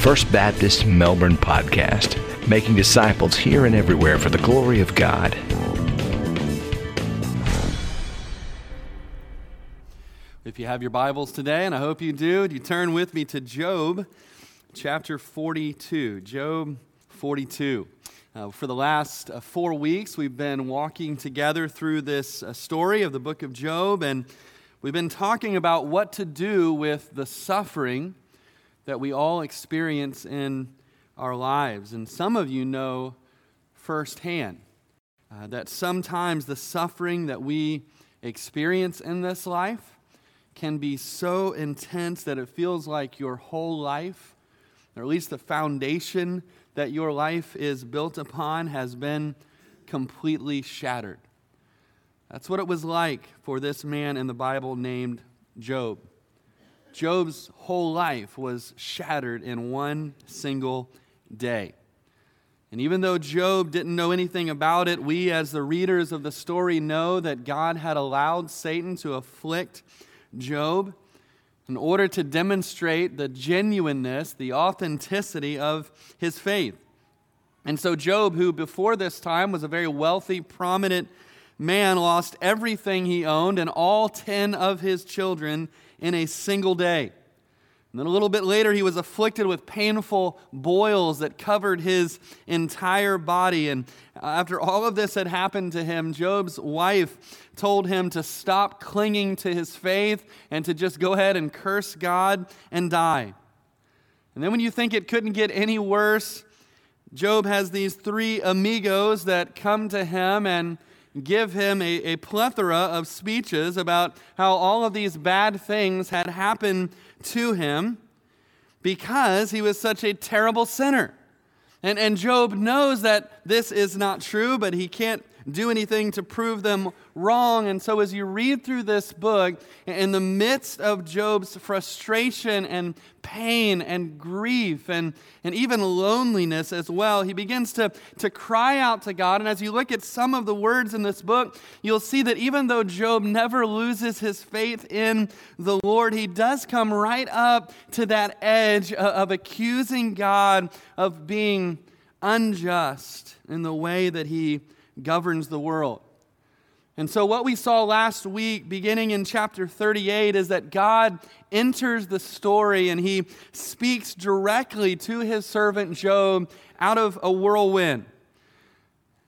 First Baptist Melbourne podcast, making disciples here and everywhere for the glory of God. If you have your Bibles today, and I hope you do, you turn with me to Job chapter 42. Job 42. Uh, for the last uh, four weeks, we've been walking together through this uh, story of the book of Job, and we've been talking about what to do with the suffering that we all experience in our lives. And some of you know firsthand uh, that sometimes the suffering that we experience in this life can be so intense that it feels like your whole life, or at least the foundation that your life is built upon, has been completely shattered. That's what it was like for this man in the Bible named Job. Job's whole life was shattered in one single day. And even though Job didn't know anything about it, we, as the readers of the story, know that God had allowed Satan to afflict Job in order to demonstrate the genuineness, the authenticity of his faith. And so, Job, who before this time was a very wealthy, prominent man, lost everything he owned and all 10 of his children in a single day. And then a little bit later, he was afflicted with painful boils that covered his entire body. And after all of this had happened to him, Job's wife told him to stop clinging to his faith and to just go ahead and curse God and die. And then when you think it couldn't get any worse, Job has these three amigos that come to him and give him a, a plethora of speeches about how all of these bad things had happened to him because he was such a terrible sinner. And, and Job knows that this is not true, but he can't do anything to prove them wrong. And so, as you read through this book, in the midst of Job's frustration and pain and grief and, and even loneliness as well, he begins to, to cry out to God. And as you look at some of the words in this book, you'll see that even though Job never loses his faith in the Lord, he does come right up to that edge of accusing God of being unjust in the way that he governs the world. And so, what we saw last week, beginning in chapter 38, is that God enters the story and he speaks directly to his servant Job out of a whirlwind.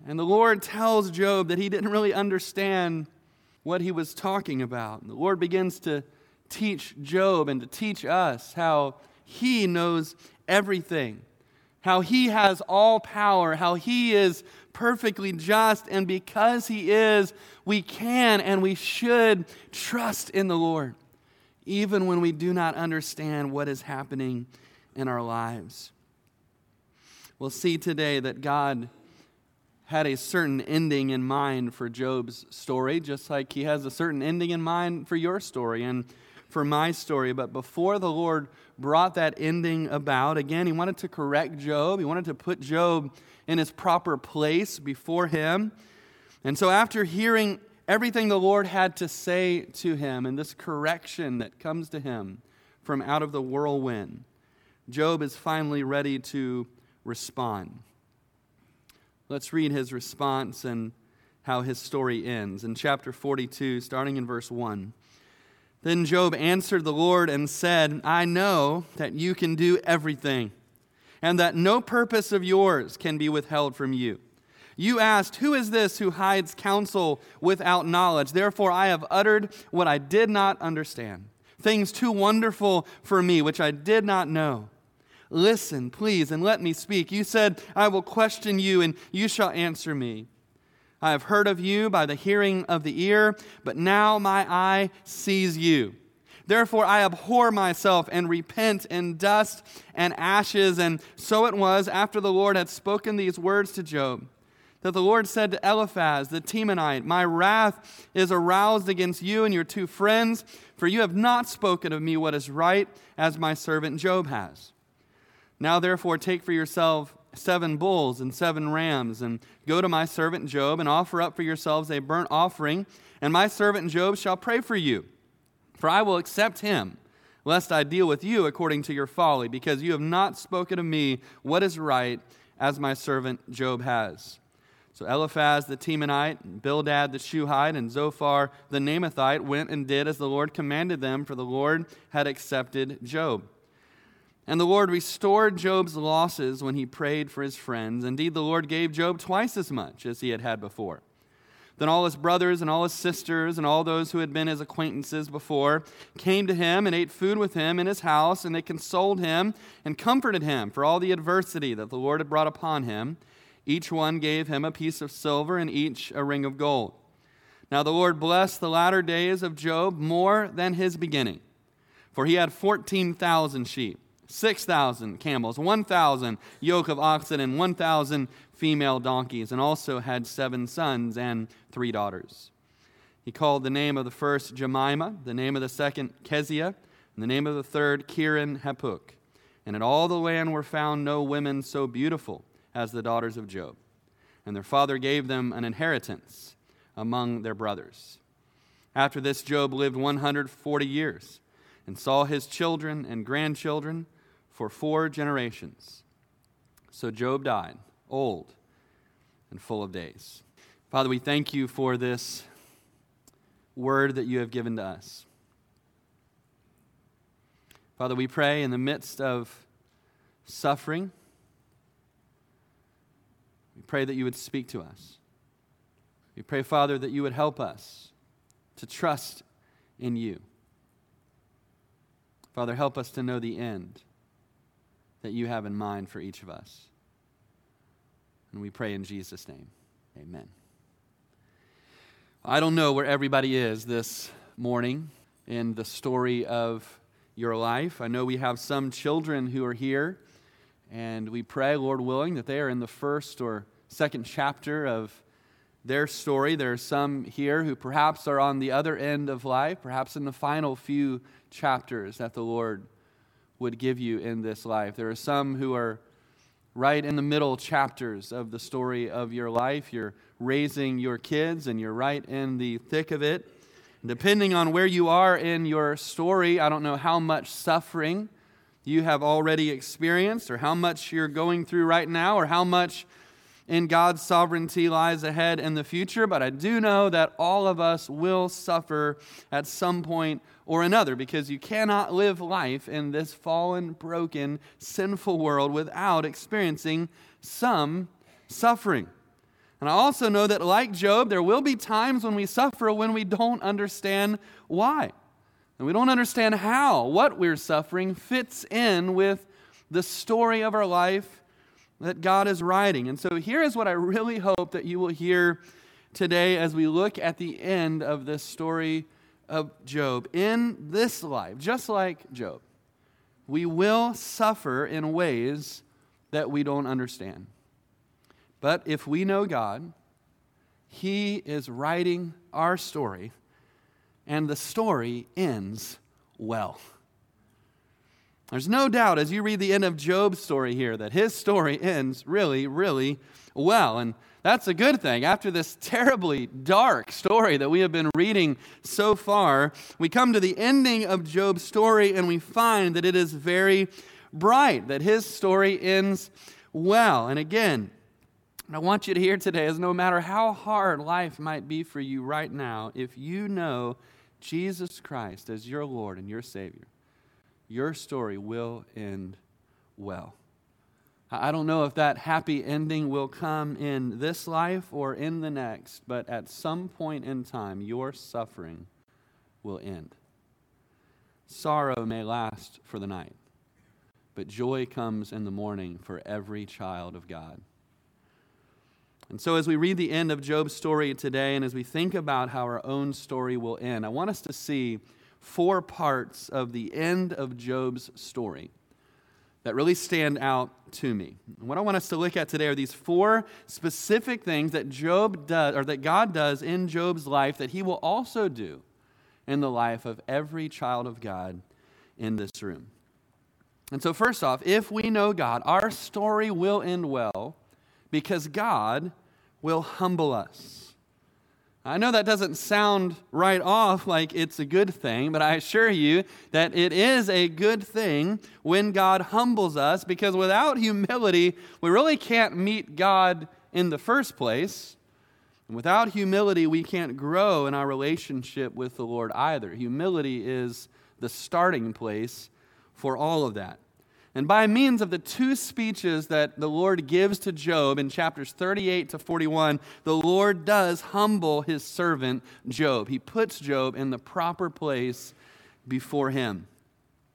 And the Lord tells Job that he didn't really understand what he was talking about. The Lord begins to teach Job and to teach us how he knows everything, how he has all power, how he is perfectly just, and because He is, we can and we should trust in the Lord, even when we do not understand what is happening in our lives. We'll see today that God had a certain ending in mind for Job's story, just like He has a certain ending in mind for your story and for my story. But before the Lord brought that ending about, again, He wanted to correct Job, He wanted to put Job in his proper place before him. And so, after hearing everything the Lord had to say to him and this correction that comes to him from out of the whirlwind, Job is finally ready to respond. Let's read his response and how his story ends. In chapter 42, starting in verse 1. Then Job answered the Lord and said, I know that you can do everything and that no purpose of yours can be withheld from you. You asked, Who is this who hides counsel without knowledge? Therefore, I have uttered what I did not understand, things too wonderful for me, which I did not know. Listen, please, and let me speak. You said, I will question you, and you shall answer me. I have heard of you by the hearing of the ear, but now my eye sees you. Therefore, I abhor myself and repent in dust and ashes. And so it was after the Lord had spoken these words to Job that the Lord said to Eliphaz the Temanite, My wrath is aroused against you and your two friends, for you have not spoken of me what is right, as my servant Job has. Now, therefore, take for yourself seven bulls and seven rams, and go to my servant Job and offer up for yourselves a burnt offering, and my servant Job shall pray for you for I will accept him lest I deal with you according to your folly, because you have not spoken of me what is right, as my servant Job has. So Eliphaz the Temanite, Bildad the Shuhite, and Zophar the Naamathite went and did as the Lord commanded them, for the Lord had accepted Job. And the Lord restored Job's losses when he prayed for his friends. Indeed, the Lord gave Job twice as much as he had had before. Then all his brothers and all his sisters and all those who had been his acquaintances before came to him and ate food with him in his house, and they consoled him and comforted him for all the adversity that the Lord had brought upon him. Each one gave him a piece of silver and each a ring of gold. Now the Lord blessed the latter days of Job more than his beginning, for he had 14,000 sheep 6,000 camels, 1,000 yoke of oxen, and 1,000 female donkeys, and also had seven sons and three daughters. He called the name of the first Jemima, the name of the second Keziah, and the name of the third Keren Happuch. And in all the land were found no women so beautiful as the daughters of Job. And their father gave them an inheritance among their brothers. After this, Job lived 140 years and saw his children and grandchildren for four generations. So Job died, old and full of days. Father, we thank you for this word that you have given to us. Father, we pray in the midst of suffering, we pray that you would speak to us. We pray, Father, that you would help us to trust in you. Father, help us to know the end that you have in mind for each of us. And we pray in Jesus' name. Amen. I don't know where everybody is this morning in the story of your life. I know we have some children who are here, and we pray, Lord willing, that they are in the first or second chapter of their story. There are some here who perhaps are on the other end of life, perhaps in the final few chapters that the Lord would give you in this life. There are some who are right in the middle chapters of the story of your life. You're raising your kids and you're right in the thick of it. Depending on where you are in your story, I don't know how much suffering you have already experienced or how much you're going through right now or how much in God's sovereignty lies ahead in the future, but I do know that all of us will suffer at some point or another because you cannot live life in this fallen, broken, sinful world without experiencing some suffering. And I also know that, like Job, there will be times when we suffer when we don't understand why. And we don't understand how what we're suffering fits in with the story of our life that God is writing. And so here is what I really hope that you will hear today as we look at the end of this story of Job. In this life, just like Job, we will suffer in ways that we don't understand. But if we know God, He is writing our story, and the story ends well. There's no doubt as you read the end of Job's story here that his story ends really, really well. And that's a good thing. After this terribly dark story that we have been reading so far, we come to the ending of Job's story and we find that it is very bright, that his story ends well. And again, I want you to hear today is no matter how hard life might be for you right now, if you know Jesus Christ as your Lord and your Savior, your story will end well. I don't know if that happy ending will come in this life or in the next, but at some point in time, your suffering will end. Sorrow may last for the night, but joy comes in the morning for every child of God. And so, as we read the end of Job's story today, and as we think about how our own story will end, I want us to see four parts of the end of Job's story that really stand out to me. And what I want us to look at today are these four specific things that Job does or that God does in Job's life that he will also do in the life of every child of God in this room. And so first off, if we know God, our story will end well because God will humble us. I know that doesn't sound right off like it's a good thing, but I assure you that it is a good thing when God humbles us because without humility, we really can't meet God in the first place. And without humility, we can't grow in our relationship with the Lord either. Humility is the starting place for all of that. And by means of the two speeches that the Lord gives to Job in chapters 38 to 41, the Lord does humble his servant Job. He puts Job in the proper place before him.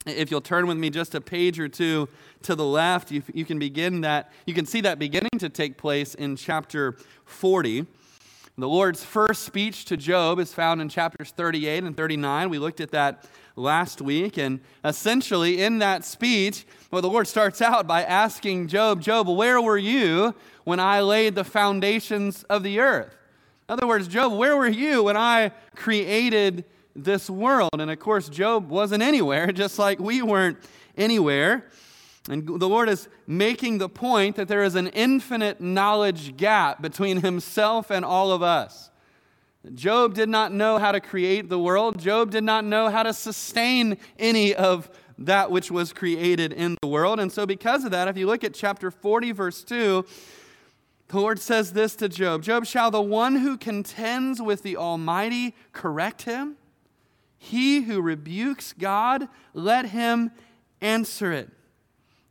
If you'll turn with me just a page or two to the left, you, you can begin that, you can see that beginning to take place in chapter 40. The Lord's first speech to Job is found in chapters 38 and 39. We looked at that last week. And essentially, in that speech, well, the Lord starts out by asking Job, Job, where were you when I laid the foundations of the earth? In other words, Job, where were you when I created this world? And of course, Job wasn't anywhere, just like we weren't anywhere. And the Lord is making the point that there is an infinite knowledge gap between himself and all of us. Job did not know how to create the world. Job did not know how to sustain any of that which was created in the world. And so, because of that, if you look at chapter 40, verse 2, the Lord says this to Job Job, shall the one who contends with the Almighty correct him? He who rebukes God, let him answer it.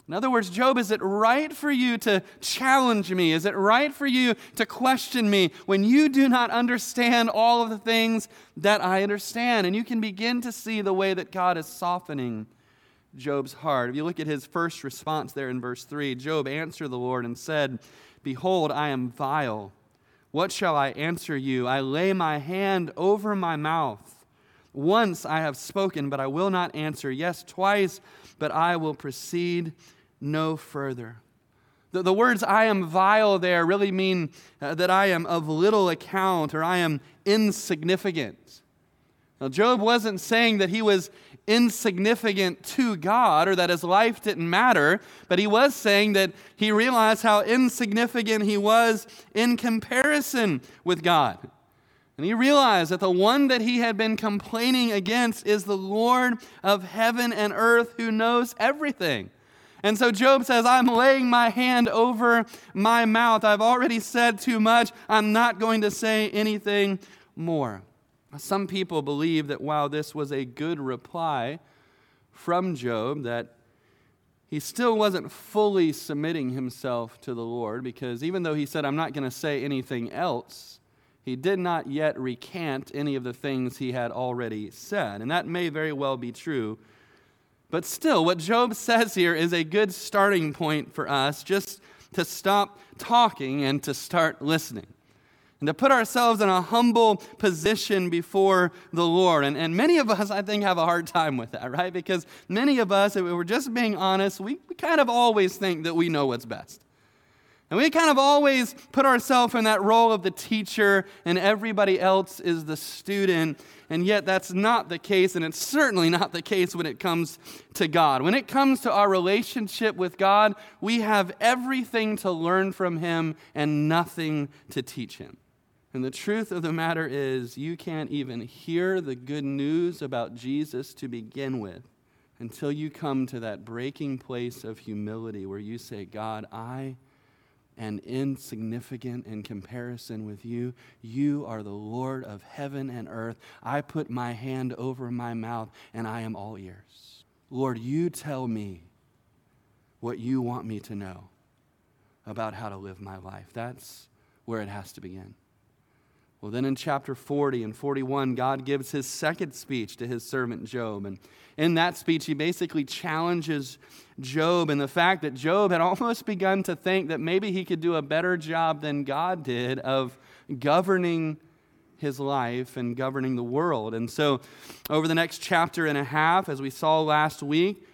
In other words, Job, is it right for you to challenge me? Is it right for you to question me when you do not understand all of the things that I understand? And you can begin to see the way that God is softening Job's heart. If you look at his first response there in verse 3, Job answered the Lord and said, Behold, I am vile. What shall I answer you? I lay my hand over my mouth. Once I have spoken, but I will not answer. Yes, twice, but I will proceed no further. The, the words I am vile there really mean uh, that I am of little account or I am insignificant. Now, Job wasn't saying that he was insignificant to God or that his life didn't matter, but he was saying that he realized how insignificant he was in comparison with God. And he realized that the one that he had been complaining against is the Lord of heaven and earth who knows everything. And so Job says, I'm laying my hand over my mouth. I've already said too much. I'm not going to say anything more. Some people believe that while this was a good reply from Job, that he still wasn't fully submitting himself to the Lord because even though he said, I'm not going to say anything else, he did not yet recant any of the things he had already said. And that may very well be true but still, what Job says here is a good starting point for us just to stop talking and to start listening. And to put ourselves in a humble position before the Lord. And, and many of us, I think, have a hard time with that, right? Because many of us, if we're just being honest, we, we kind of always think that we know what's best. And we kind of always put ourselves in that role of the teacher, and everybody else is the student. And yet, that's not the case, and it's certainly not the case when it comes to God. When it comes to our relationship with God, we have everything to learn from Him and nothing to teach Him. And the truth of the matter is, you can't even hear the good news about Jesus to begin with until you come to that breaking place of humility where you say, God, I and insignificant in comparison with you. You are the Lord of heaven and earth. I put my hand over my mouth and I am all ears. Lord, you tell me what you want me to know about how to live my life. That's where it has to begin. Well, then in chapter 40 and 41, God gives his second speech to his servant Job. And in that speech, he basically challenges Job and the fact that Job had almost begun to think that maybe he could do a better job than God did of governing his life and governing the world. And so, over the next chapter and a half, as we saw last week,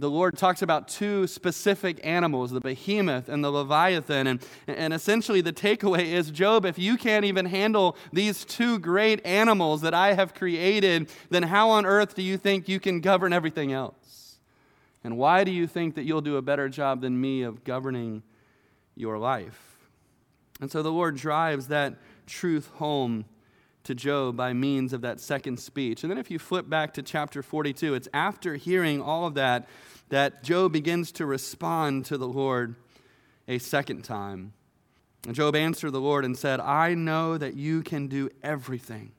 the Lord talks about two specific animals, the behemoth and the leviathan. And, and essentially, the takeaway is Job, if you can't even handle these two great animals that I have created, then how on earth do you think you can govern everything else? And why do you think that you'll do a better job than me of governing your life? And so the Lord drives that truth home to Job by means of that second speech. And then if you flip back to chapter 42, it's after hearing all of that that Job begins to respond to the Lord a second time. And Job answered the Lord and said, I know that you can do everything,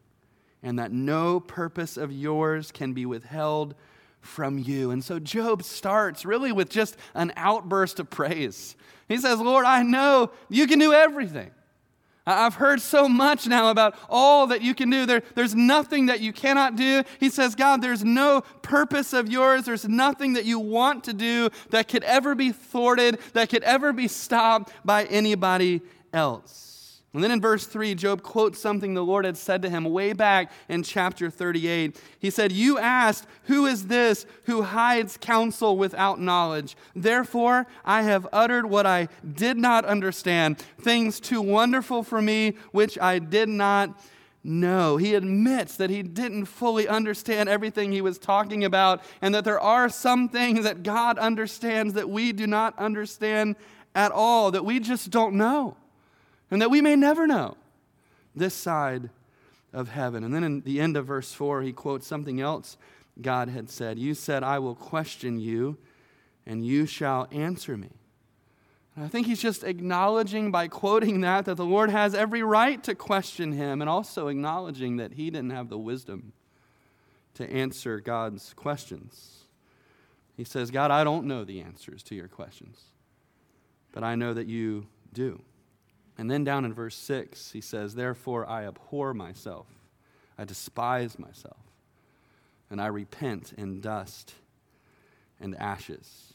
and that no purpose of yours can be withheld from you. And so Job starts really with just an outburst of praise. He says, Lord, I know you can do everything. I've heard so much now about all that you can do. There, there's nothing that you cannot do. He says, God, there's no purpose of yours. There's nothing that you want to do that could ever be thwarted, that could ever be stopped by anybody else. And then in verse 3, Job quotes something the Lord had said to him way back in chapter 38. He said, You asked, Who is this who hides counsel without knowledge? Therefore, I have uttered what I did not understand, things too wonderful for me, which I did not know. He admits that he didn't fully understand everything he was talking about, and that there are some things that God understands that we do not understand at all, that we just don't know and that we may never know this side of heaven. And then in the end of verse 4, he quotes something else God had said You said, I will question you, and you shall answer me. And I think he's just acknowledging by quoting that that the Lord has every right to question him, and also acknowledging that he didn't have the wisdom to answer God's questions. He says, God, I don't know the answers to your questions, but I know that you do. And then down in verse 6, he says, Therefore I abhor myself, I despise myself, and I repent in dust and ashes.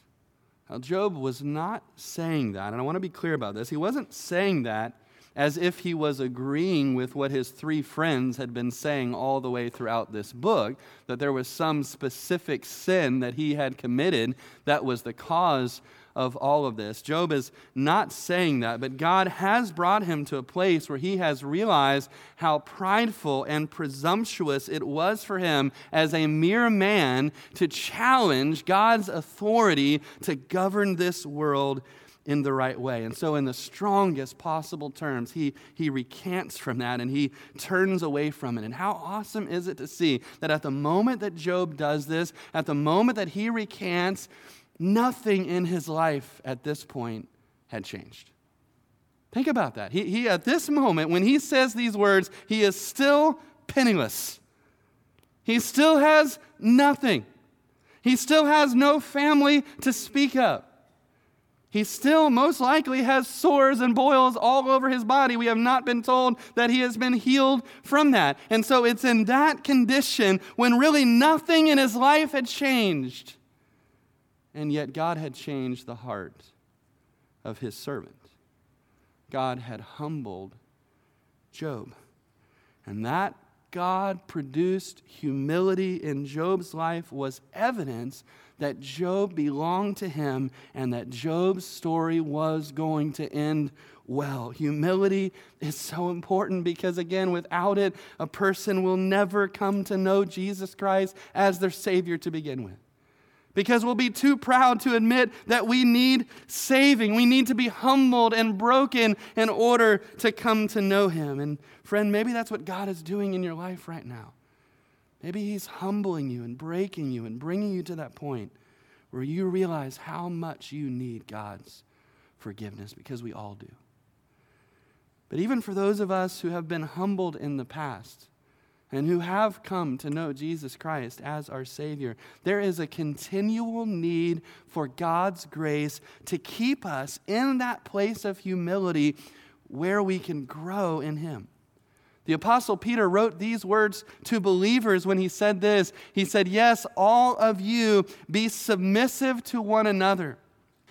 Now, Job was not saying that, and I want to be clear about this. He wasn't saying that as if he was agreeing with what his three friends had been saying all the way throughout this book, that there was some specific sin that he had committed that was the cause of all of this. Job is not saying that, but God has brought him to a place where he has realized how prideful and presumptuous it was for him as a mere man to challenge God's authority to govern this world in the right way. And so, in the strongest possible terms, he, he recants from that and he turns away from it. And how awesome is it to see that at the moment that Job does this, at the moment that he recants, Nothing in his life at this point had changed. Think about that. He, he, at this moment, when he says these words, he is still penniless. He still has nothing. He still has no family to speak of. He still most likely has sores and boils all over his body. We have not been told that he has been healed from that. And so it's in that condition when really nothing in his life had changed and yet, God had changed the heart of his servant. God had humbled Job. And that God produced humility in Job's life was evidence that Job belonged to him and that Job's story was going to end well. Humility is so important because, again, without it, a person will never come to know Jesus Christ as their Savior to begin with because we'll be too proud to admit that we need saving. We need to be humbled and broken in order to come to know Him. And, friend, maybe that's what God is doing in your life right now. Maybe He's humbling you and breaking you and bringing you to that point where you realize how much you need God's forgiveness because we all do. But even for those of us who have been humbled in the past, and who have come to know Jesus Christ as our Savior, there is a continual need for God's grace to keep us in that place of humility where we can grow in Him. The Apostle Peter wrote these words to believers when he said this. He said, Yes, all of you be submissive to one another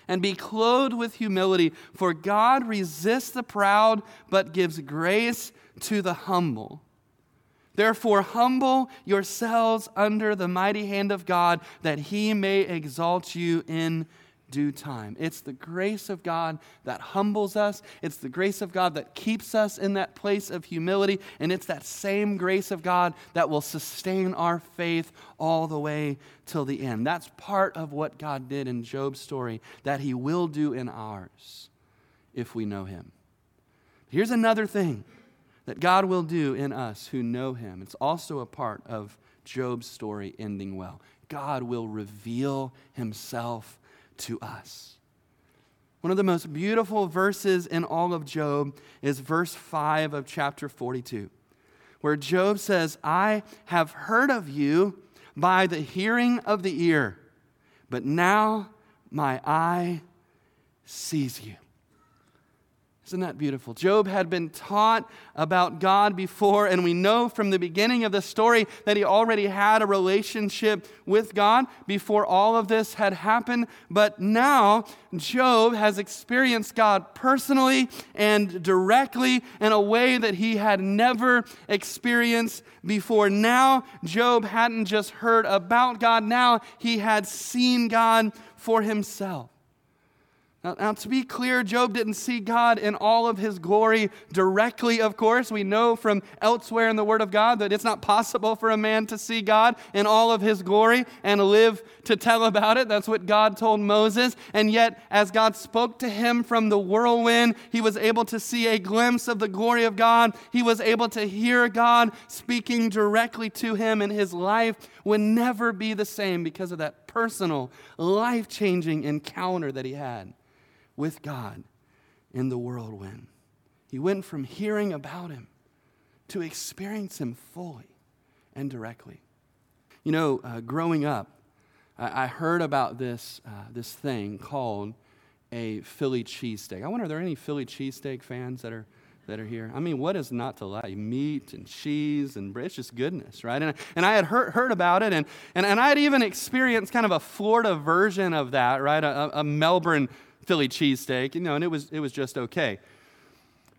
and be clothed with humility, for God resists the proud but gives grace to the humble. Therefore, humble yourselves under the mighty hand of God, that he may exalt you in due time. It's the grace of God that humbles us. It's the grace of God that keeps us in that place of humility. And it's that same grace of God that will sustain our faith all the way till the end. That's part of what God did in Job's story that he will do in ours if we know him. Here's another thing that God will do in us who know him. It's also a part of Job's story ending well. God will reveal himself to us. One of the most beautiful verses in all of Job is verse 5 of chapter 42, where Job says, I have heard of you by the hearing of the ear, but now my eye sees you. Isn't that beautiful? Job had been taught about God before, and we know from the beginning of the story that he already had a relationship with God before all of this had happened. But now, Job has experienced God personally and directly in a way that he had never experienced before. Now, Job hadn't just heard about God, now he had seen God for himself. Now, now, to be clear, Job didn't see God in all of his glory directly, of course. We know from elsewhere in the Word of God that it's not possible for a man to see God in all of his glory and live to tell about it. That's what God told Moses. And yet, as God spoke to him from the whirlwind, he was able to see a glimpse of the glory of God. He was able to hear God speaking directly to him, and his life would never be the same because of that personal, life changing encounter that he had with God in the whirlwind. He went from hearing about him to experience him fully and directly. You know, uh, growing up, I, I, heard about this, uh, this thing called a Philly cheesesteak. I wonder, are there any Philly cheesesteak fans that are, that are here? I mean, what is not to like? Meat and cheese and bread, it's just goodness, right? And, and I had heard, heard about it, and, and, and I had even experienced kind of a Florida version of that, right? A, a Melbourne Philly cheesesteak, you know, and it was, it was just okay.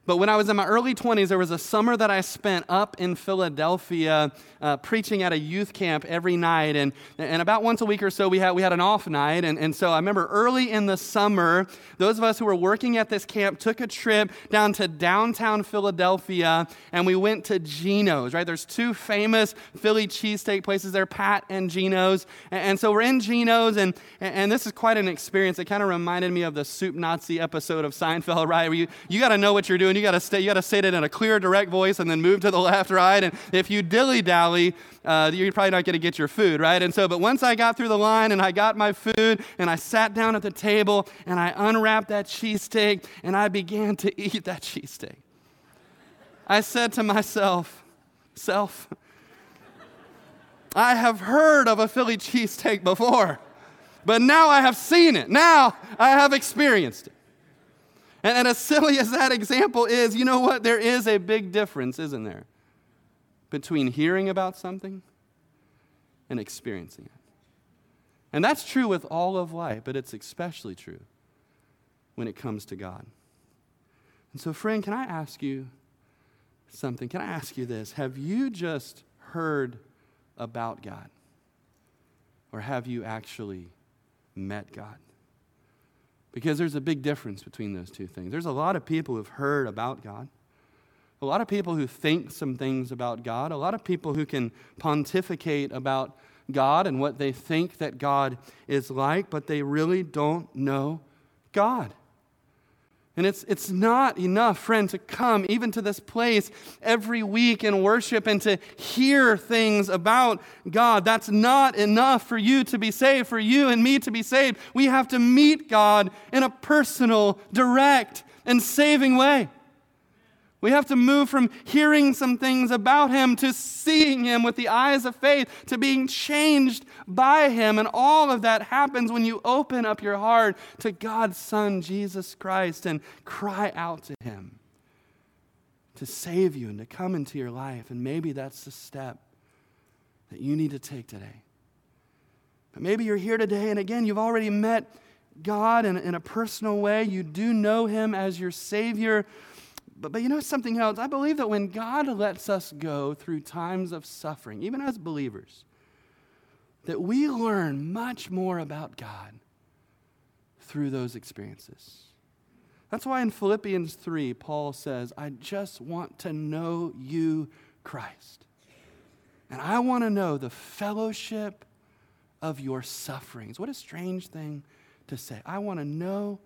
But when I was in my early 20s, there was a summer that I spent up in Philadelphia uh, preaching at a youth camp every night. And, and about once a week or so, we had, we had an off night. And, and so I remember early in the summer, those of us who were working at this camp took a trip down to downtown Philadelphia and we went to Geno's, right? There's two famous Philly cheesesteak places there, Pat and Geno's. And, and so we're in Geno's, and, and this is quite an experience. It kind of reminded me of the Soup Nazi episode of Seinfeld, right? Where you, you got to know what you're doing you got to stay, you got to say it in a clear, direct voice, and then move to the left, right. And if you dilly dally, uh, you're probably not going to get your food, right? And so, but once I got through the line and I got my food and I sat down at the table and I unwrapped that cheesesteak and I began to eat that cheesesteak, I said to myself, self, I have heard of a Philly cheesesteak before, but now I have seen it. Now I have experienced it. And, and as silly as that example is, you know what? There is a big difference, isn't there? Between hearing about something and experiencing it. And that's true with all of life, but it's especially true when it comes to God. And so, friend, can I ask you something? Can I ask you this? Have you just heard about God? Or have you actually met God? Because there's a big difference between those two things. There's a lot of people who've heard about God, a lot of people who think some things about God, a lot of people who can pontificate about God and what they think that God is like, but they really don't know God. And it's, it's not enough, friend, to come even to this place every week and worship and to hear things about God. That's not enough for you to be saved, for you and me to be saved. We have to meet God in a personal, direct, and saving way. We have to move from hearing some things about him to seeing him with the eyes of faith, to being changed by him. And all of that happens when you open up your heart to God's Son, Jesus Christ, and cry out to him to save you and to come into your life. And maybe that's the step that you need to take today. But maybe you're here today, and again, you've already met God in, in a personal way. You do know him as your Savior but, but you know something else? I believe that when God lets us go through times of suffering, even as believers, that we learn much more about God through those experiences. That's why in Philippians 3, Paul says, I just want to know you, Christ. And I want to know the fellowship of your sufferings. What a strange thing to say. I want to know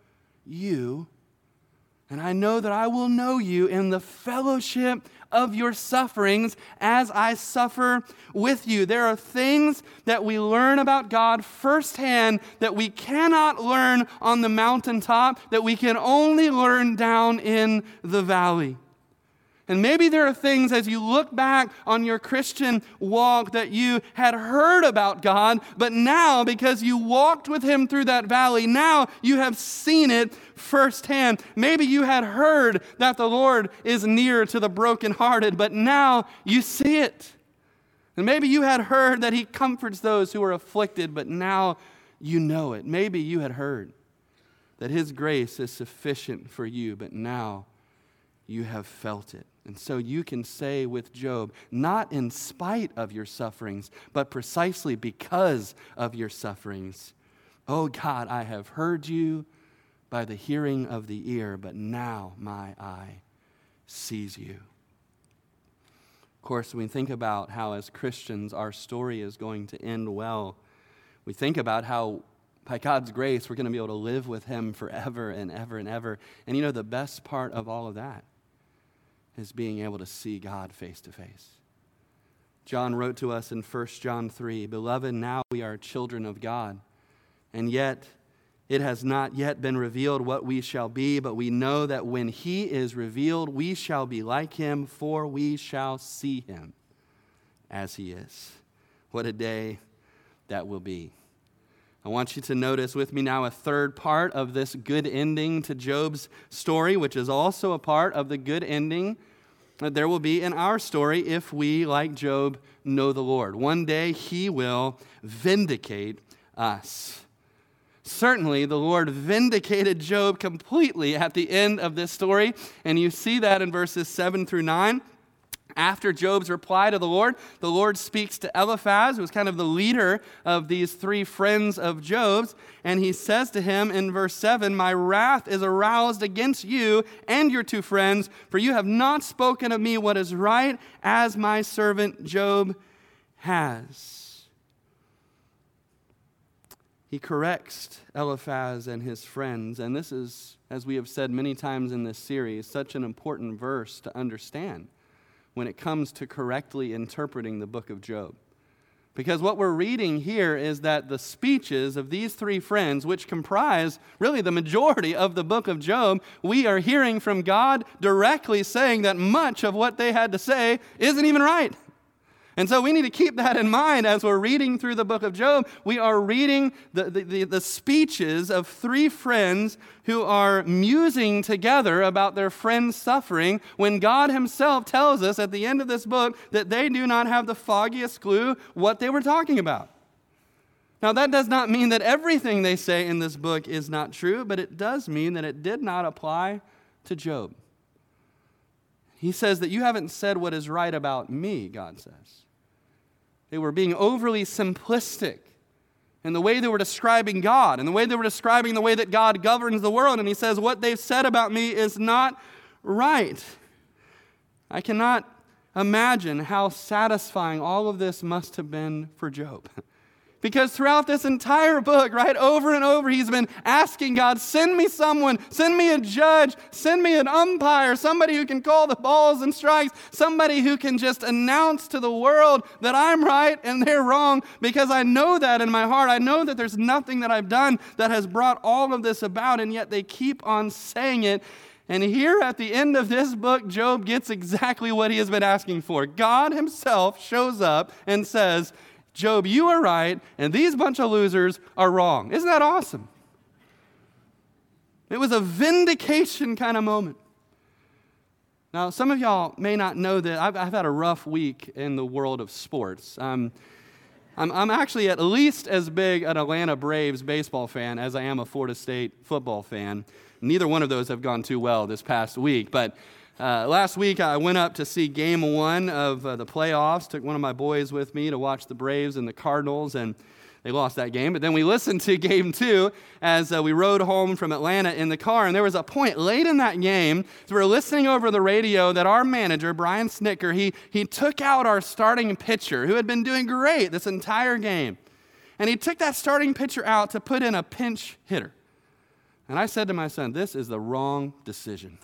you And I know that I will know you in the fellowship of your sufferings as I suffer with you. There are things that we learn about God firsthand that we cannot learn on the mountaintop, that we can only learn down in the valley. And maybe there are things as you look back on your Christian walk that you had heard about God, but now, because you walked with Him through that valley, now you have seen it firsthand. Maybe you had heard that the Lord is near to the brokenhearted, but now you see it. And maybe you had heard that He comforts those who are afflicted, but now you know it. Maybe you had heard that His grace is sufficient for you, but now you have felt it. And so you can say with Job, not in spite of your sufferings, but precisely because of your sufferings. Oh God, I have heard you by the hearing of the ear, but now my eye sees you. Of course, we think about how, as Christians, our story is going to end well, we think about how, by God's grace, we're going to be able to live with Him forever and ever and ever. And you know, the best part of all of that is being able to see God face to face. John wrote to us in 1 John 3 Beloved, now we are children of God, and yet it has not yet been revealed what we shall be, but we know that when he is revealed, we shall be like him, for we shall see him as he is. What a day that will be. I want you to notice with me now a third part of this good ending to Job's story, which is also a part of the good ending that there will be in our story if we, like Job, know the Lord. One day he will vindicate us. Certainly, the Lord vindicated Job completely at the end of this story, and you see that in verses 7 through 9. After Job's reply to the Lord, the Lord speaks to Eliphaz, who was kind of the leader of these three friends of Job's, and he says to him in verse 7 My wrath is aroused against you and your two friends, for you have not spoken of me what is right, as my servant Job has. He corrects Eliphaz and his friends, and this is, as we have said many times in this series, such an important verse to understand when it comes to correctly interpreting the book of Job. Because what we're reading here is that the speeches of these three friends, which comprise really the majority of the book of Job, we are hearing from God directly saying that much of what they had to say isn't even right. And so we need to keep that in mind as we're reading through the book of Job. We are reading the, the, the, speeches of three friends who are musing together about their friend's suffering when God Himself tells us at the end of this book that they do not have the foggiest clue what they were talking about. Now, that does not mean that everything they say in this book is not true, but it does mean that it did not apply to Job. He says that you haven't said what is right about me, God says. They were being overly simplistic in the way they were describing God and the way they were describing the way that God governs the world. And he says, What they've said about me is not right. I cannot imagine how satisfying all of this must have been for Job. Because throughout this entire book, right, over and over, he's been asking God, send me someone, send me a judge, send me an umpire, somebody who can call the balls and strikes, somebody who can just announce to the world that I'm right and they're wrong, because I know that in my heart. I know that there's nothing that I've done that has brought all of this about, and yet they keep on saying it. And here at the end of this book, Job gets exactly what he has been asking for. God himself shows up and says, Job, you are right, and these bunch of losers are wrong. Isn't that awesome? It was a vindication kind of moment. Now, some of y'all may not know that I've, I've had a rough week in the world of sports. Um, I'm, I'm actually at least as big an Atlanta Braves baseball fan as I am a Florida State football fan. Neither one of those have gone too well this past week, but uh, last week, I went up to see game one of uh, the playoffs. Took one of my boys with me to watch the Braves and the Cardinals, and they lost that game. But then we listened to game two as uh, we rode home from Atlanta in the car. And there was a point late in that game, so we were listening over the radio, that our manager, Brian Snitker, he, he took out our starting pitcher, who had been doing great this entire game. And he took that starting pitcher out to put in a pinch hitter. And I said to my son, This is the wrong decision.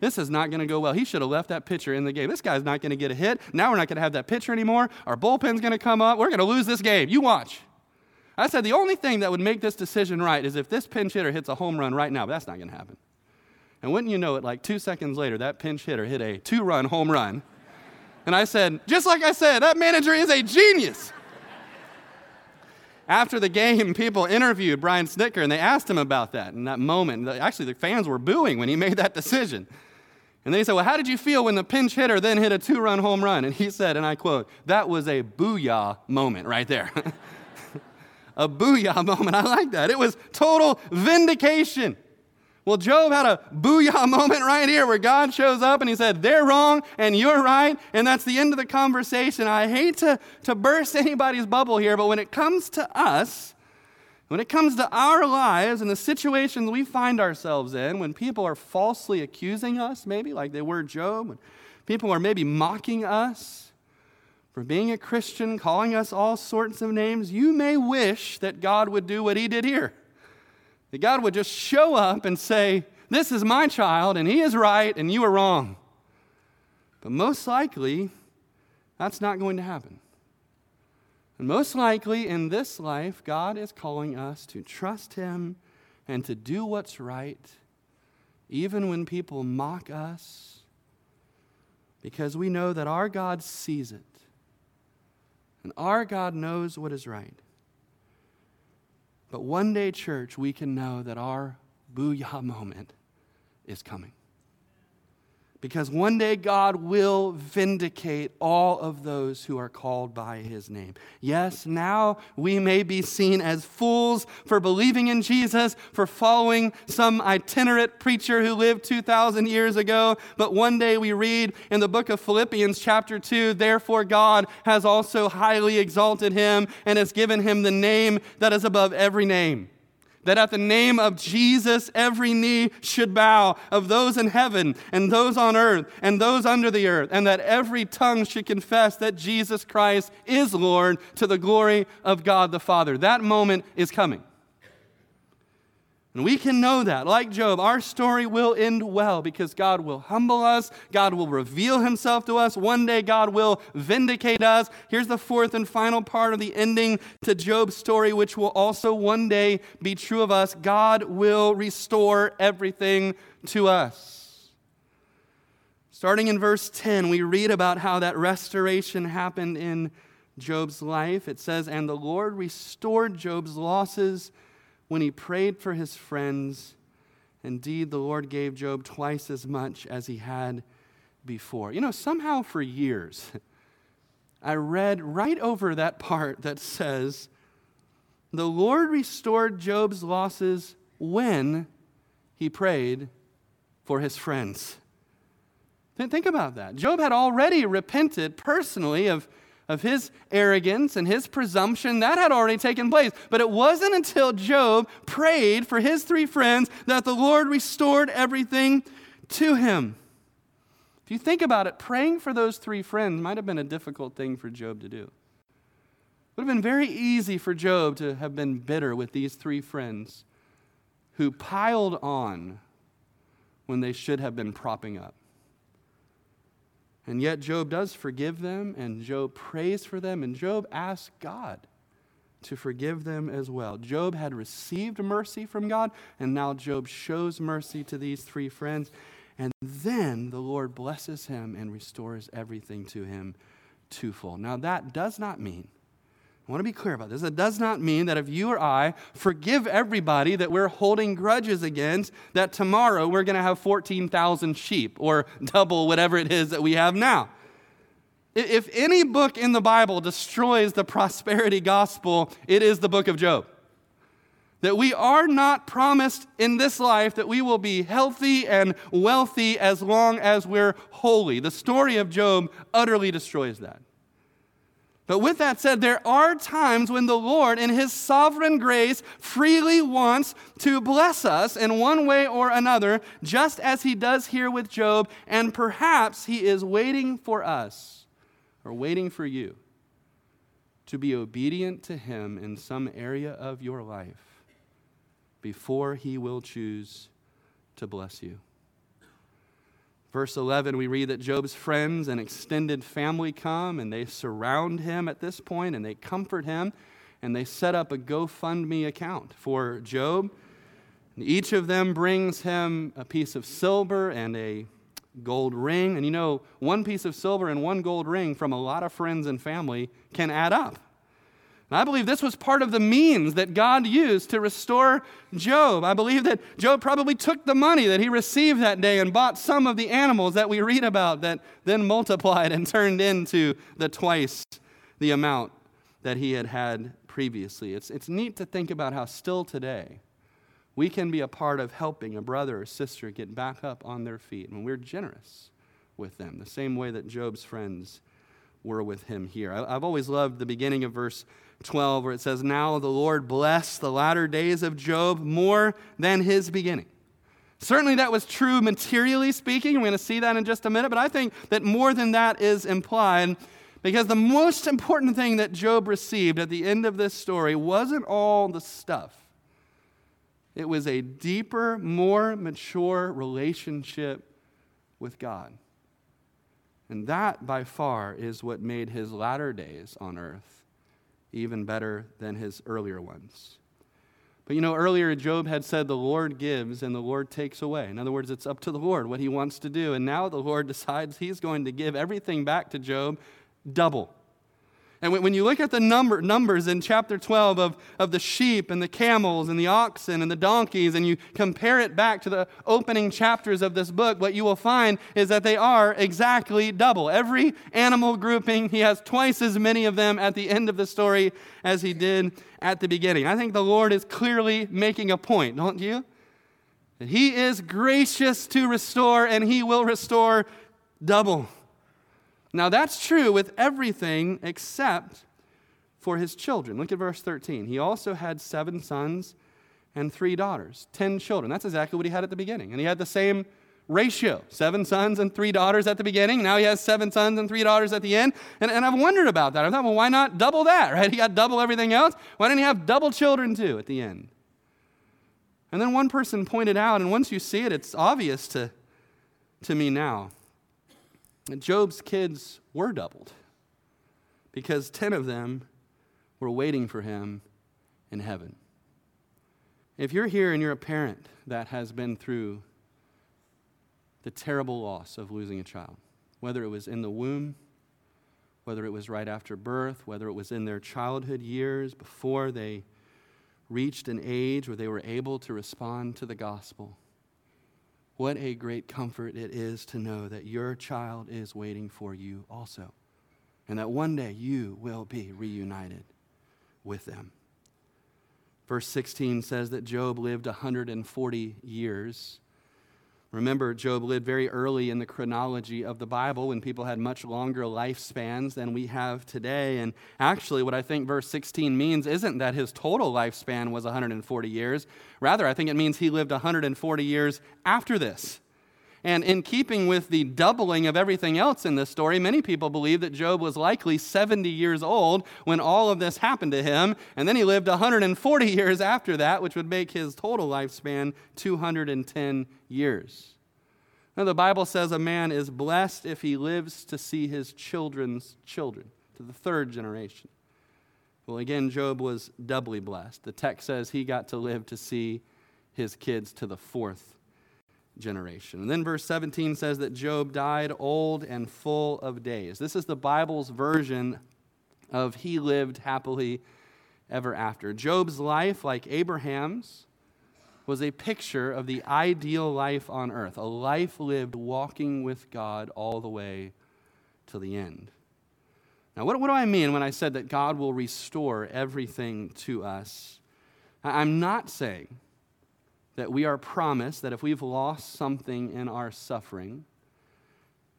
This is not going to go well. He should have left that pitcher in the game. This guy's not going to get a hit. Now we're not going to have that pitcher anymore. Our bullpen's going to come up. We're going to lose this game. You watch. I said the only thing that would make this decision right is if this pinch hitter hits a home run right now, but that's not going to happen. And wouldn't you know it, like two seconds later, that pinch hitter hit a two run home run. And I said, just like I said, that manager is a genius. After the game, people interviewed Brian Snitker and they asked him about that in that moment. Actually, the fans were booing when he made that decision. And then he said, Well, how did you feel when the pinch hitter then hit a two run home run? And he said, and I quote, That was a booyah moment right there. a booyah moment. I like that. It was total vindication. Well, Job had a booyah moment right here where God shows up and he said, They're wrong and you're right. And that's the end of the conversation. I hate to, to burst anybody's bubble here, but when it comes to us, when it comes to our lives and the situations we find ourselves in, when people are falsely accusing us, maybe like they were Job, when people are maybe mocking us for being a Christian, calling us all sorts of names, you may wish that God would do what he did here. That God would just show up and say, This is my child, and he is right, and you are wrong. But most likely, that's not going to happen. And most likely in this life, God is calling us to trust Him and to do what's right, even when people mock us, because we know that our God sees it. And our God knows what is right. But one day, church, we can know that our booyah moment is coming. Because one day God will vindicate all of those who are called by his name. Yes, now we may be seen as fools for believing in Jesus, for following some itinerant preacher who lived 2,000 years ago. But one day we read in the book of Philippians, chapter 2, therefore God has also highly exalted him and has given him the name that is above every name that at the name of Jesus, every knee should bow of those in heaven and those on earth and those under the earth, and that every tongue should confess that Jesus Christ is Lord to the glory of God the Father. That moment is coming. And we can know that, like Job, our story will end well because God will humble us. God will reveal himself to us. One day, God will vindicate us. Here's the fourth and final part of the ending to Job's story, which will also one day be true of us. God will restore everything to us. Starting in verse 10, we read about how that restoration happened in Job's life. It says, And the Lord restored Job's losses when he prayed for his friends, indeed, the Lord gave Job twice as much as he had before. You know, somehow for years, I read right over that part that says, The Lord restored Job's losses when he prayed for his friends. Think about that. Job had already repented personally of of his arrogance and his presumption, that had already taken place. But it wasn't until Job prayed for his three friends that the Lord restored everything to him. If you think about it, praying for those three friends might have been a difficult thing for Job to do. It would have been very easy for Job to have been bitter with these three friends who piled on when they should have been propping up. And yet, Job does forgive them, and Job prays for them, and Job asks God to forgive them as well. Job had received mercy from God, and now Job shows mercy to these three friends. And then the Lord blesses him and restores everything to him twofold. Now, that does not mean I want to be clear about this. It does not mean that if you or I forgive everybody that we're holding grudges against, that tomorrow we're going to have 14,000 sheep or double whatever it is that we have now. If any book in the Bible destroys the prosperity gospel, it is the book of Job. That we are not promised in this life that we will be healthy and wealthy as long as we're holy. The story of Job utterly destroys that. But with that said, there are times when the Lord, in His sovereign grace, freely wants to bless us in one way or another, just as He does here with Job, and perhaps He is waiting for us, or waiting for you, to be obedient to Him in some area of your life before he will choose to bless you. Verse 11, we read that Job's friends and extended family come and they surround him at this point and they comfort him and they set up a GoFundMe account for Job. And each of them brings him a piece of silver and a gold ring. And you know, one piece of silver and one gold ring from a lot of friends and family can add up. And I believe this was part of the means that God used to restore Job. I believe that Job probably took the money that he received that day and bought some of the animals that we read about that then multiplied and turned into the twice the amount that he had had previously. It's, it's neat to think about how still today we can be a part of helping a brother or sister get back up on their feet when we're generous with them, the same way that Job's friends were with him here. I, I've always loved the beginning of verse 12 where it says, Now the Lord blessed the latter days of Job more than his beginning. Certainly that was true materially speaking. We're going to see that in just a minute, but I think that more than that is implied because the most important thing that Job received at the end of this story wasn't all the stuff. It was a deeper, more mature relationship with God. And that, by far, is what made his latter days on earth even better than his earlier ones. But you know, earlier Job had said, The Lord gives and the Lord takes away. In other words, it's up to the Lord what he wants to do. And now the Lord decides he's going to give everything back to Job double. And when you look at the number, numbers in chapter 12 of, of the sheep and the camels and the oxen and the donkeys, and you compare it back to the opening chapters of this book, what you will find is that they are exactly double. Every animal grouping, he has twice as many of them at the end of the story as he did at the beginning. I think the Lord is clearly making a point, don't you? He is gracious to restore, and he will restore double. Now, that's true with everything except for his children. Look at verse 13. He also had seven sons and three daughters, 10 children. That's exactly what he had at the beginning. And he had the same ratio seven sons and three daughters at the beginning. Now he has seven sons and three daughters at the end. And, and I've wondered about that. I thought, well, why not double that, right? He got double everything else. Why didn't he have double children too at the end? And then one person pointed out, and once you see it, it's obvious to, to me now. Job's kids were doubled because 10 of them were waiting for him in heaven. If you're here and you're a parent that has been through the terrible loss of losing a child, whether it was in the womb, whether it was right after birth, whether it was in their childhood years before they reached an age where they were able to respond to the gospel, what a great comfort it is to know that your child is waiting for you also, and that one day you will be reunited with them. Verse 16 says that Job lived 140 years Remember, Job lived very early in the chronology of the Bible when people had much longer lifespans than we have today. And actually, what I think verse 16 means isn't that his total lifespan was 140 years. Rather, I think it means he lived 140 years after this. And in keeping with the doubling of everything else in this story, many people believe that Job was likely 70 years old when all of this happened to him. And then he lived 140 years after that, which would make his total lifespan 210 years. Now, the Bible says a man is blessed if he lives to see his children's children, to the third generation. Well, again, Job was doubly blessed. The text says he got to live to see his kids to the fourth generation. And then verse 17 says that Job died old and full of days. This is the Bible's version of he lived happily ever after. Job's life, like Abraham's, was a picture of the ideal life on earth, a life lived walking with God all the way to the end. Now, what, what do I mean when I said that God will restore everything to us? I'm not saying that we are promised that if we've lost something in our suffering,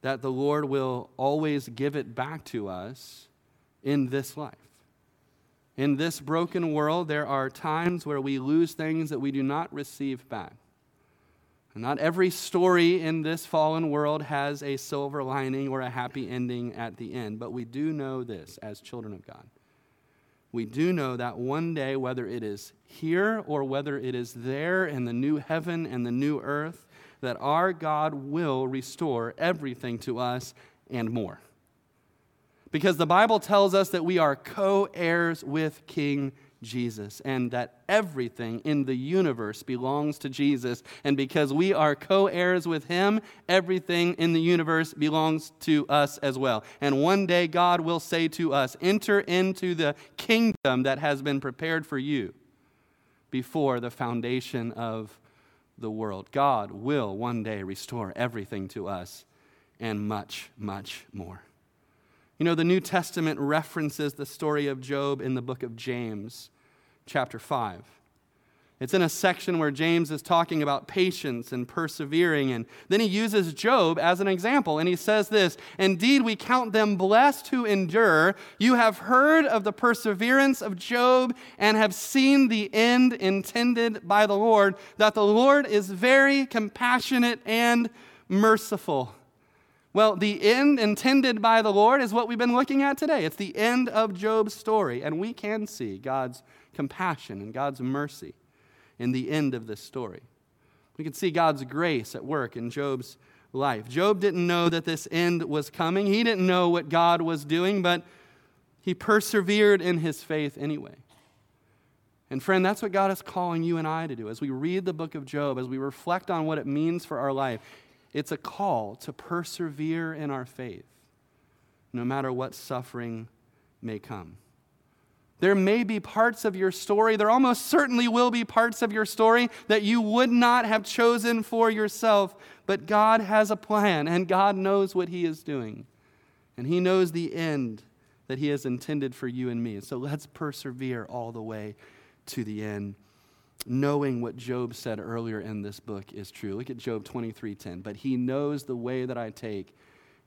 that the Lord will always give it back to us in this life. In this broken world, there are times where we lose things that we do not receive back. And not every story in this fallen world has a silver lining or a happy ending at the end, but we do know this as children of God we do know that one day, whether it is here or whether it is there in the new heaven and the new earth, that our God will restore everything to us and more. Because the Bible tells us that we are co heirs with King Jesus and that everything in the universe belongs to Jesus. And because we are co heirs with him, everything in the universe belongs to us as well. And one day God will say to us, Enter into the kingdom that has been prepared for you before the foundation of the world. God will one day restore everything to us and much, much more. You know, the New Testament references the story of Job in the book of James, chapter 5. It's in a section where James is talking about patience and persevering, and then he uses Job as an example, and he says this Indeed, we count them blessed who endure. You have heard of the perseverance of Job and have seen the end intended by the Lord, that the Lord is very compassionate and merciful. Well, the end intended by the Lord is what we've been looking at today. It's the end of Job's story, and we can see God's compassion and God's mercy in the end of this story. We can see God's grace at work in Job's life. Job didn't know that this end was coming, he didn't know what God was doing, but he persevered in his faith anyway. And friend, that's what God is calling you and I to do as we read the book of Job, as we reflect on what it means for our life. It's a call to persevere in our faith, no matter what suffering may come. There may be parts of your story, there almost certainly will be parts of your story that you would not have chosen for yourself, but God has a plan and God knows what He is doing. And He knows the end that He has intended for you and me. So let's persevere all the way to the end knowing what Job said earlier in this book is true. Look at Job 23:10. But he knows the way that I take,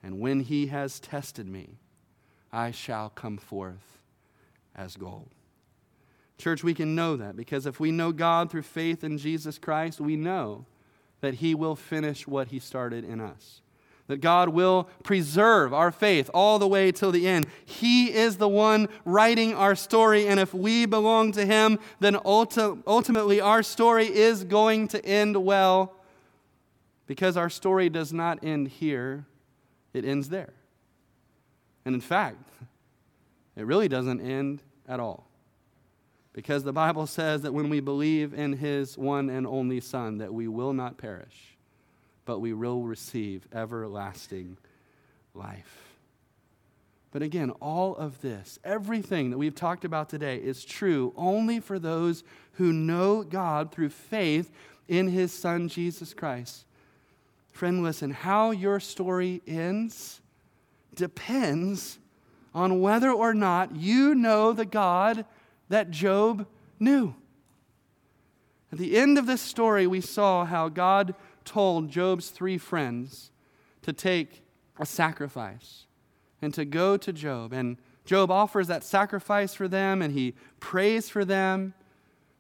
and when he has tested me, I shall come forth as gold. Church, we can know that because if we know God through faith in Jesus Christ, we know that he will finish what he started in us that God will preserve our faith all the way till the end. He is the one writing our story, and if we belong to Him, then ulti- ultimately our story is going to end well because our story does not end here, it ends there. And in fact, it really doesn't end at all. Because the Bible says that when we believe in His one and only Son, that we will not perish but we will receive everlasting life. But again, all of this, everything that we've talked about today, is true only for those who know God through faith in His Son, Jesus Christ. Friend, listen, how your story ends depends on whether or not you know the God that Job knew. At the end of this story, we saw how God told Job's three friends to take a sacrifice and to go to Job. And Job offers that sacrifice for them and he prays for them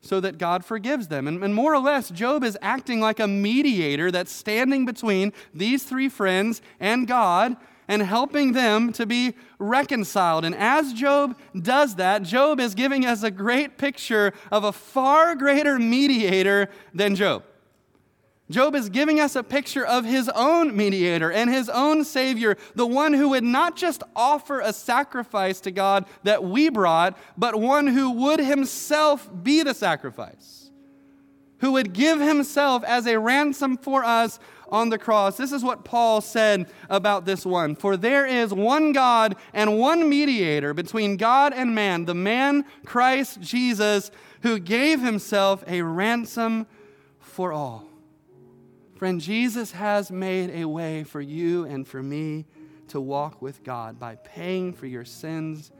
so that God forgives them. And, and, more or less, Job is acting like a mediator that's standing between these three friends and God and helping them to be reconciled. And as Job does that, Job is giving us a great picture of a far greater mediator than Job. Job is giving us a picture of his own mediator and his own Savior, the one who would not just offer a sacrifice to God that we brought, but one who would himself be the sacrifice, who would give himself as a ransom for us on the cross. This is what Paul said about this one For there is one God and one mediator between God and man, the man Christ Jesus, who gave himself a ransom for all. Friend, Jesus has made a way for you and for me to walk with God by paying for your sins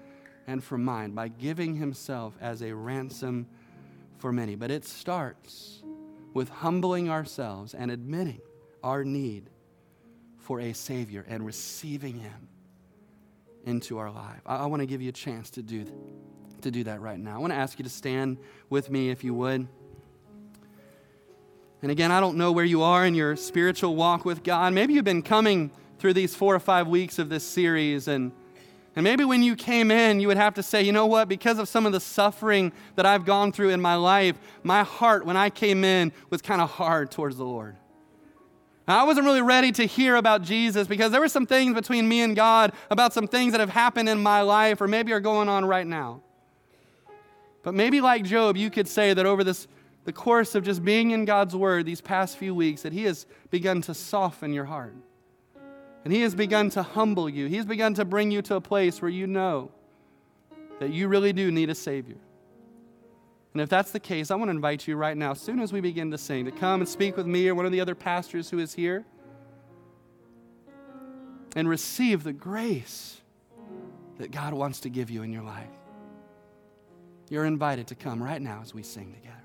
and for mine, by giving himself as a ransom for many. But it starts with humbling ourselves and admitting our need for a Savior and receiving Him into our life. I, I want to give you a chance to do, to do that right now. I want to ask you to stand with me if you would. And again, I don't know where you are in your spiritual walk with God. Maybe you've been coming through these four or five weeks of this series and And maybe when you came in, you would have to say, you know what, because of some of the suffering that I've gone through in my life, my heart when I came in was kind of hard towards the Lord. I wasn't really ready to hear about Jesus because there were some things between me and God about some things that have happened in my life or maybe are going on right now. But maybe like Job, you could say that over this the course of just being in God's word these past few weeks that he has begun to soften your heart. And he has begun to humble you. He has begun to bring you to a place where you know that you really do need a savior. And if that's the case, I want to invite you right now, as soon as we begin to sing, to come and speak with me or one of the other pastors who is here and receive the grace that God wants to give you in your life. You're invited to come right now as we sing together.